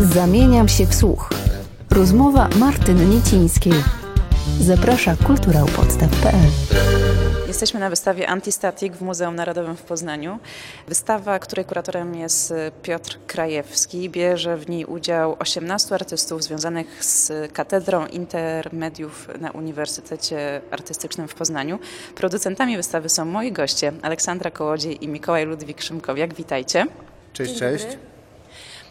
Zamieniam się w słuch. Rozmowa Martyny Niecińskiej. Zaprasza kulturałpodstaw.pl Jesteśmy na wystawie Antistatic w Muzeum Narodowym w Poznaniu. Wystawa, której kuratorem jest Piotr Krajewski. Bierze w niej udział 18 artystów związanych z Katedrą Intermediów na Uniwersytecie Artystycznym w Poznaniu. Producentami wystawy są moi goście Aleksandra Kołodziej i Mikołaj Ludwik Szymkowiak. Witajcie. Cześć, cześć.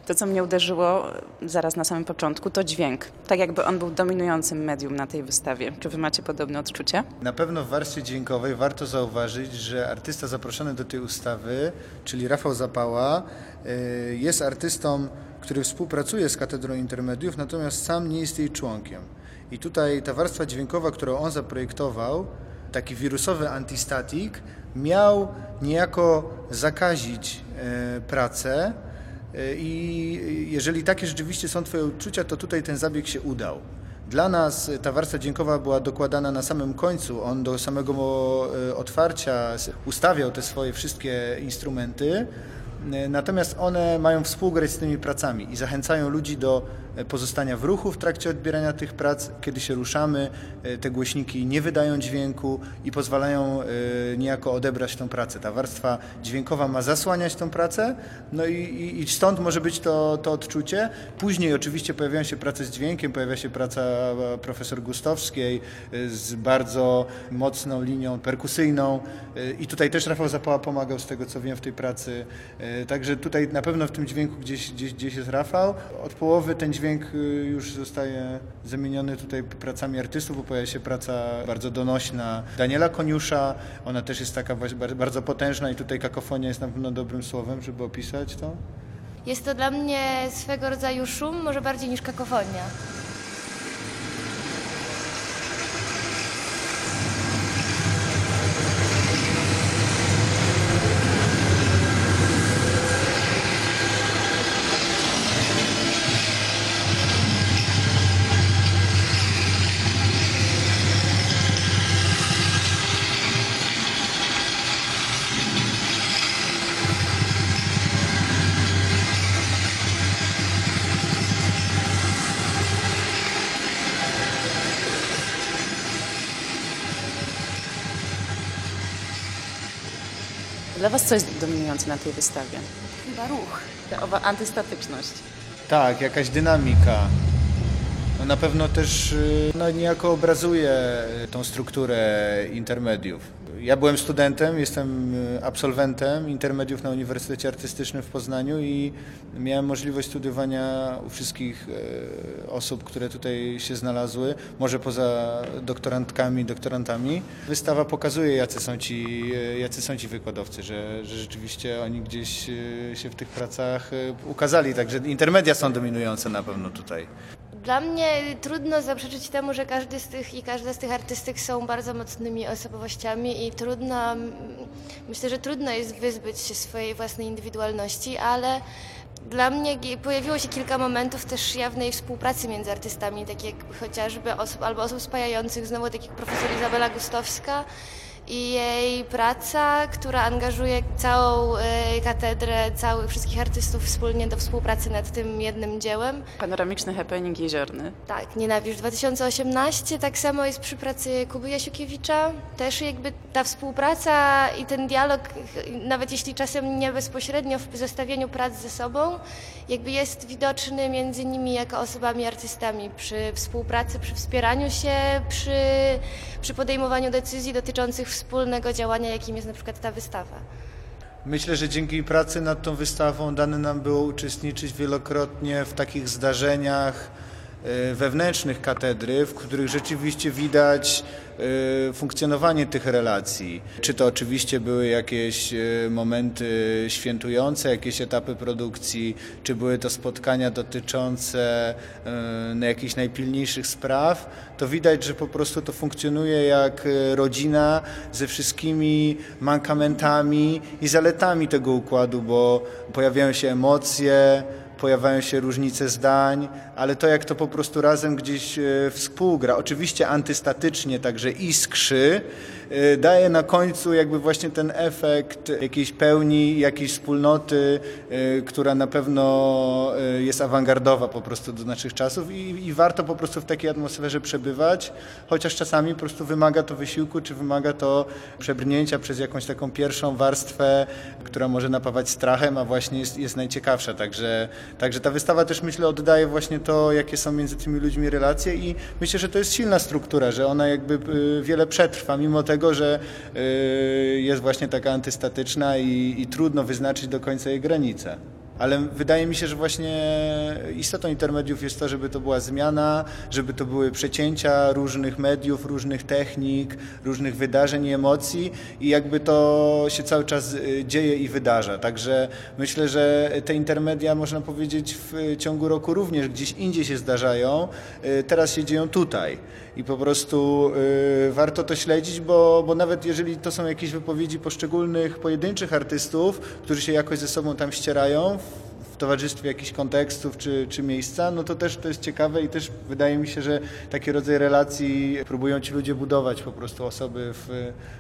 To, co mnie uderzyło zaraz na samym początku, to dźwięk. Tak jakby on był dominującym medium na tej wystawie. Czy wy macie podobne odczucie? Na pewno w warstwie dźwiękowej warto zauważyć, że artysta zaproszony do tej ustawy, czyli Rafał Zapała, y, jest artystą, który współpracuje z Katedrą Intermediów, natomiast sam nie jest jej członkiem. I tutaj ta warstwa dźwiękowa, którą on zaprojektował, taki wirusowy antistatik, miał niejako zakazić y, pracę, i jeżeli takie rzeczywiście są Twoje odczucia, to tutaj ten zabieg się udał. Dla nas ta warstwa dźwiękowa była dokładana na samym końcu. On do samego otwarcia ustawiał te swoje wszystkie instrumenty. Natomiast one mają współgrać z tymi pracami i zachęcają ludzi do pozostania w ruchu w trakcie odbierania tych prac. Kiedy się ruszamy, te głośniki nie wydają dźwięku i pozwalają niejako odebrać tą pracę. Ta warstwa dźwiękowa ma zasłaniać tą pracę, no i, i, i stąd może być to, to odczucie. Później oczywiście pojawiają się prace z dźwiękiem, pojawia się praca profesor Gustowskiej z bardzo mocną linią perkusyjną i tutaj też Rafał Zapała pomagał z tego co wiem w tej pracy. Także tutaj na pewno w tym dźwięku gdzieś, gdzieś, gdzieś jest Rafał. Od połowy ten dźwięk już zostaje zamieniony tutaj pracami artystów, bo pojawia się praca bardzo donośna Daniela Koniusza. Ona też jest taka bardzo potężna i tutaj kakofonia jest na pewno dobrym słowem, żeby opisać to. Jest to dla mnie swego rodzaju szum, może bardziej niż kakofonia. Dla was co jest dominujące na tej wystawie? Chyba ruch. Ta owa antystatyczność. Tak, jakaś dynamika. No na pewno też no, niejako obrazuje tą strukturę intermediów. Ja byłem studentem, jestem absolwentem intermediów na Uniwersytecie Artystycznym w Poznaniu i miałem możliwość studiowania u wszystkich osób, które tutaj się znalazły, może poza doktorantkami, doktorantami. Wystawa pokazuje, jacy są ci, jacy są ci wykładowcy, że, że rzeczywiście oni gdzieś się w tych pracach ukazali, także intermedia są dominujące na pewno tutaj. Dla mnie trudno zaprzeczyć temu, że każdy z tych i każda z tych artystek są bardzo mocnymi osobowościami i trudno, myślę, że trudno jest wyzbyć się swojej własnej indywidualności, ale dla mnie pojawiło się kilka momentów też jawnej współpracy między artystami, tak jak chociażby osób albo osób spajających, znowu tak jak profesor Izabela Gustowska i jej praca, która angażuje całą katedrę, całych wszystkich artystów wspólnie do współpracy nad tym jednym dziełem. Panoramiczny happening jeziorny. Tak, Nienawiść 2018, tak samo jest przy pracy Kuby Jasiukiewicza. Też jakby ta współpraca i ten dialog, nawet jeśli czasem nie bezpośrednio w zestawieniu prac ze sobą, jakby jest widoczny między nimi jako osobami artystami przy współpracy, przy wspieraniu się, przy, przy podejmowaniu decyzji dotyczących wspólnego działania, jakim jest na przykład ta wystawa. Myślę, że dzięki pracy nad tą wystawą dane nam było uczestniczyć wielokrotnie w takich zdarzeniach wewnętrznych katedry, w których rzeczywiście widać funkcjonowanie tych relacji. Czy to oczywiście były jakieś momenty świętujące, jakieś etapy produkcji, czy były to spotkania dotyczące jakichś najpilniejszych spraw, to widać, że po prostu to funkcjonuje jak rodzina ze wszystkimi mankamentami i zaletami tego układu, bo pojawiają się emocje, pojawiają się różnice zdań, ale to jak to po prostu razem gdzieś współgra, oczywiście antystatycznie, także iskrzy, daje na końcu jakby właśnie ten efekt jakiejś pełni, jakiejś wspólnoty, która na pewno jest jest awangardowa po prostu do naszych czasów i, i warto po prostu w takiej atmosferze przebywać, chociaż czasami po prostu wymaga to wysiłku, czy wymaga to przebrnięcia przez jakąś taką pierwszą warstwę, która może napawać strachem, a właśnie jest, jest najciekawsza. Także, także ta wystawa też myślę oddaje właśnie to, jakie są między tymi ludźmi relacje i myślę, że to jest silna struktura, że ona jakby y, wiele przetrwa, mimo tego, że y, jest właśnie taka antystatyczna i, i trudno wyznaczyć do końca jej granice. Ale wydaje mi się, że właśnie istotą intermediów jest to, żeby to była zmiana, żeby to były przecięcia różnych mediów, różnych technik, różnych wydarzeń i emocji i jakby to się cały czas y, dzieje i wydarza. Także myślę, że te intermedia, można powiedzieć, w ciągu roku również gdzieś indziej się zdarzają, y, teraz się dzieją tutaj. I po prostu y, warto to śledzić, bo, bo nawet jeżeli to są jakieś wypowiedzi poszczególnych, pojedynczych artystów, którzy się jakoś ze sobą tam ścierają, towarzystwie jakichś kontekstów czy, czy miejsca, no to też to jest ciekawe i też wydaje mi się, że taki rodzaj relacji próbują ci ludzie budować po prostu osoby w,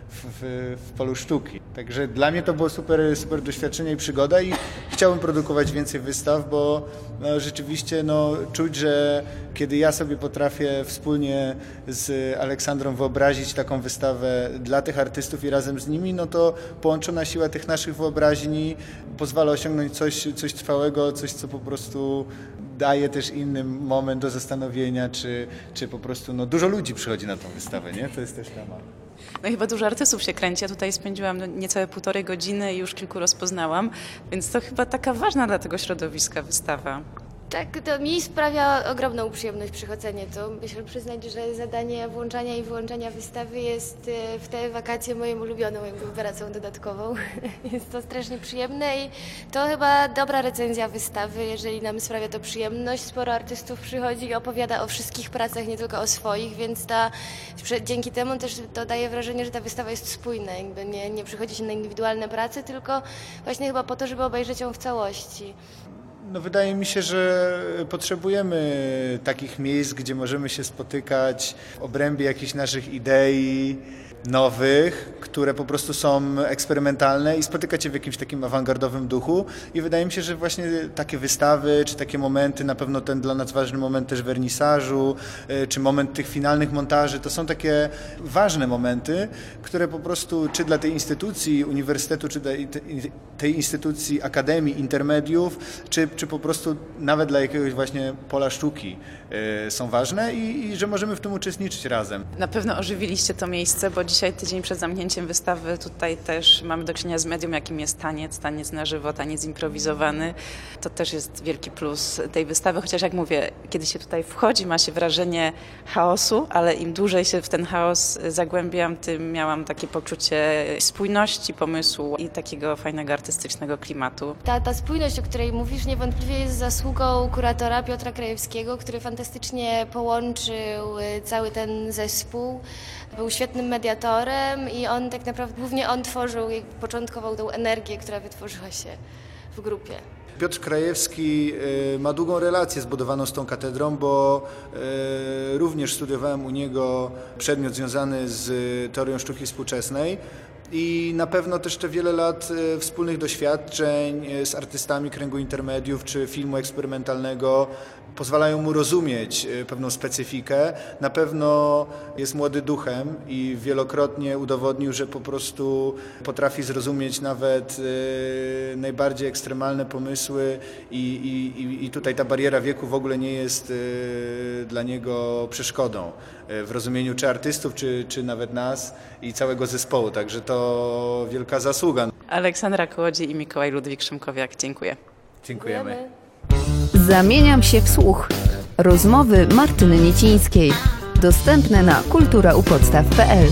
w, w, w polu sztuki. Także dla mnie to było super, super doświadczenie i przygoda i chciałbym produkować więcej wystaw, bo no, rzeczywiście no, czuć, że kiedy ja sobie potrafię wspólnie z Aleksandrą wyobrazić taką wystawę dla tych artystów i razem z nimi, no to połączona siła tych naszych wyobraźni pozwala osiągnąć coś, coś trwałego, coś co po prostu daje też inny moment do zastanowienia, czy, czy po prostu no, dużo ludzi przychodzi na tą wystawę, nie? To jest też temat. No chyba dużo artystów się kręci. Ja tutaj spędziłam niecałe półtorej godziny i już kilku rozpoznałam, więc to chyba taka ważna dla tego środowiska wystawa. Tak, to mi sprawia ogromną przyjemność przychodzenie tu. Muszę przyznać, że zadanie włączania i wyłączania wystawy jest e, w te wakacje moją ulubioną jakby pracą dodatkową. Jest to strasznie przyjemne i to chyba dobra recenzja wystawy, jeżeli nam sprawia to przyjemność. Sporo artystów przychodzi i opowiada o wszystkich pracach, nie tylko o swoich, więc ta, dzięki temu też to daje wrażenie, że ta wystawa jest spójna. Jakby nie, nie przychodzi się na indywidualne prace, tylko właśnie chyba po to, żeby obejrzeć ją w całości. No wydaje mi się, że potrzebujemy takich miejsc, gdzie możemy się spotykać w obrębie jakichś naszych idei, nowych, które po prostu są eksperymentalne i spotykać się w jakimś takim awangardowym duchu. I wydaje mi się, że właśnie takie wystawy, czy takie momenty, na pewno ten dla nas ważny moment też wernisażu, y, czy moment tych finalnych montaży, to są takie ważne momenty, które po prostu czy dla tej instytucji uniwersytetu, czy tej instytucji akademii, intermediów, czy, czy po prostu nawet dla jakiegoś właśnie pola sztuki y, są ważne i, i że możemy w tym uczestniczyć razem. Na pewno ożywiliście to miejsce, bo dzisiaj tydzień przed zamknięciem wystawy tutaj też mamy do czynienia z medium, jakim jest taniec, taniec na żywo, taniec improwizowany. To też jest wielki plus tej wystawy, chociaż jak mówię, kiedy się tutaj wchodzi, ma się wrażenie chaosu, ale im dłużej się w ten chaos zagłębiam, tym miałam takie poczucie spójności pomysłu i takiego fajnego artystycznego klimatu. Ta, ta spójność, o której mówisz, niewątpliwie jest zasługą kuratora Piotra Krajewskiego, który fantastycznie połączył y, cały ten zespół. Był świetnym mediatorem i on tak naprawdę, głównie on tworzył, początkował tą energię, która wytworzyła się w grupie. Piotr Krajewski y, ma długą relację zbudowaną z tą katedrą, bo y, również studiowałem u niego przedmiot związany z teorią sztuki współczesnej i na pewno też te wiele lat y, wspólnych doświadczeń z artystami kręgu intermediów czy filmu eksperymentalnego pozwalają mu rozumieć e, pewną specyfikę. Na pewno jest młody duchem i wielokrotnie udowodnił, że po prostu potrafi zrozumieć nawet e, najbardziej ekstremalne pomysły i, i, i tutaj ta bariera wieku w ogóle nie jest e, dla niego przeszkodą w rozumieniu czy artystów, czy, czy nawet nas i całego zespołu. Także to wielka zasługa. Aleksandra Kołodziej i Mikołaj Ludwik Szymkowiak. Dziękuję. Dziękujemy. Dziękujemy. Zamieniam się w słuch. Rozmowy Martyny Niecińskiej. Dostępne na kulturaupodstaw.pl